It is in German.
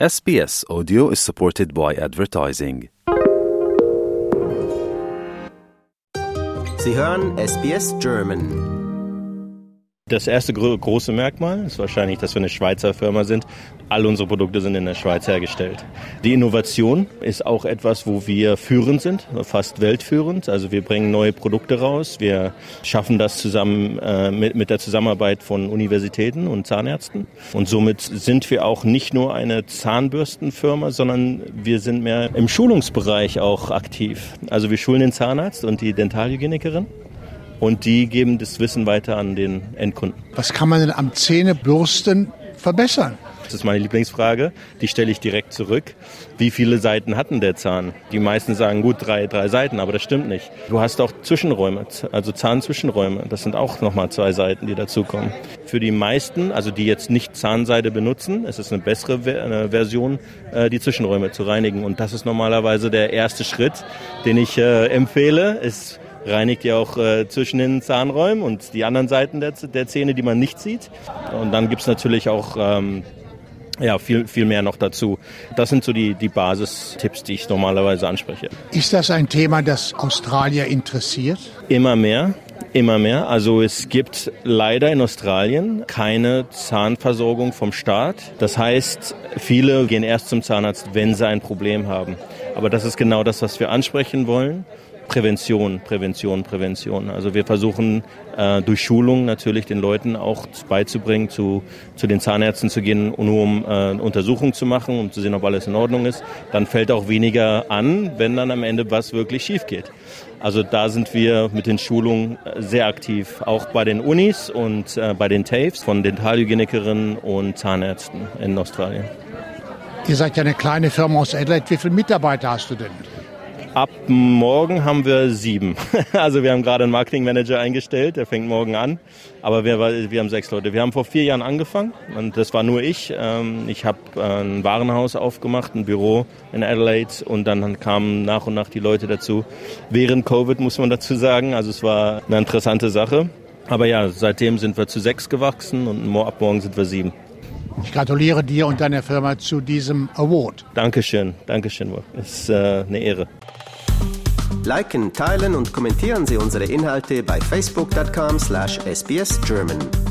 SBS Audio is supported by advertising. Sie hören SBS German. Das erste gro große Merkmal ist wahrscheinlich, dass wir eine Schweizer Firma sind. All unsere Produkte sind in der Schweiz hergestellt. Die Innovation ist auch etwas, wo wir führend sind, fast weltführend. Also wir bringen neue Produkte raus. Wir schaffen das zusammen äh, mit, mit der Zusammenarbeit von Universitäten und Zahnärzten. Und somit sind wir auch nicht nur eine Zahnbürstenfirma, sondern wir sind mehr im Schulungsbereich auch aktiv. Also wir schulen den Zahnarzt und die Dentalhygienikerin und die geben das Wissen weiter an den Endkunden. Was kann man denn am Zähnebürsten verbessern? Das ist meine Lieblingsfrage. Die stelle ich direkt zurück. Wie viele Seiten hat denn der Zahn? Die meisten sagen gut drei, drei Seiten, aber das stimmt nicht. Du hast auch Zwischenräume, also Zahnzwischenräume. Das sind auch nochmal zwei Seiten, die dazukommen. Für die meisten, also die jetzt nicht Zahnseide benutzen, ist es eine bessere Version, äh, die Zwischenräume zu reinigen. Und das ist normalerweise der erste Schritt, den ich äh, empfehle. Ist reinigt ihr auch äh, zwischen den Zahnräumen und die anderen Seiten der, der Zähne, die man nicht sieht. Und dann gibt's natürlich auch ähm, ja, viel, viel mehr noch dazu. Das sind so die, die Basistipps, die ich normalerweise anspreche. Ist das ein Thema, das Australier interessiert? Immer mehr. Immer mehr. Also es gibt leider in Australien keine Zahnversorgung vom Staat. Das heißt, viele gehen erst zum Zahnarzt, wenn sie ein Problem haben. Aber das ist genau das, was wir ansprechen wollen. Prävention, Prävention, Prävention. Also wir versuchen äh, durch Schulung natürlich den Leuten auch beizubringen, zu, zu den Zahnärzten zu gehen, nur um äh, Untersuchungen zu machen, um zu sehen, ob alles in Ordnung ist. Dann fällt auch weniger an, wenn dann am Ende was wirklich schief geht. Also da sind wir mit den Schulungen sehr aktiv, auch bei den Unis und äh, bei den TAFEs von Dentalhygienikerinnen und Zahnärzten in Australien. Ihr seid ja eine kleine Firma aus Adelaide. Wie viele Mitarbeiter hast du denn? Ab morgen haben wir sieben. Also wir haben gerade einen Marketingmanager eingestellt, der fängt morgen an. Aber wir, wir haben sechs Leute. Wir haben vor vier Jahren angefangen und das war nur ich. Ähm, ich habe ein Warenhaus aufgemacht, ein Büro in Adelaide und dann kamen nach und nach die Leute dazu. Während Covid muss man dazu sagen. Also es war eine interessante Sache. Aber ja, seitdem sind wir zu sechs gewachsen und ab morgen sind wir sieben. Ich gratuliere dir und deiner Firma zu diesem Award. Dankeschön, Dankeschön. Es ist äh, eine Ehre. Liken, teilen und kommentieren Sie unsere Inhalte bei facebook.com/sbsgerman.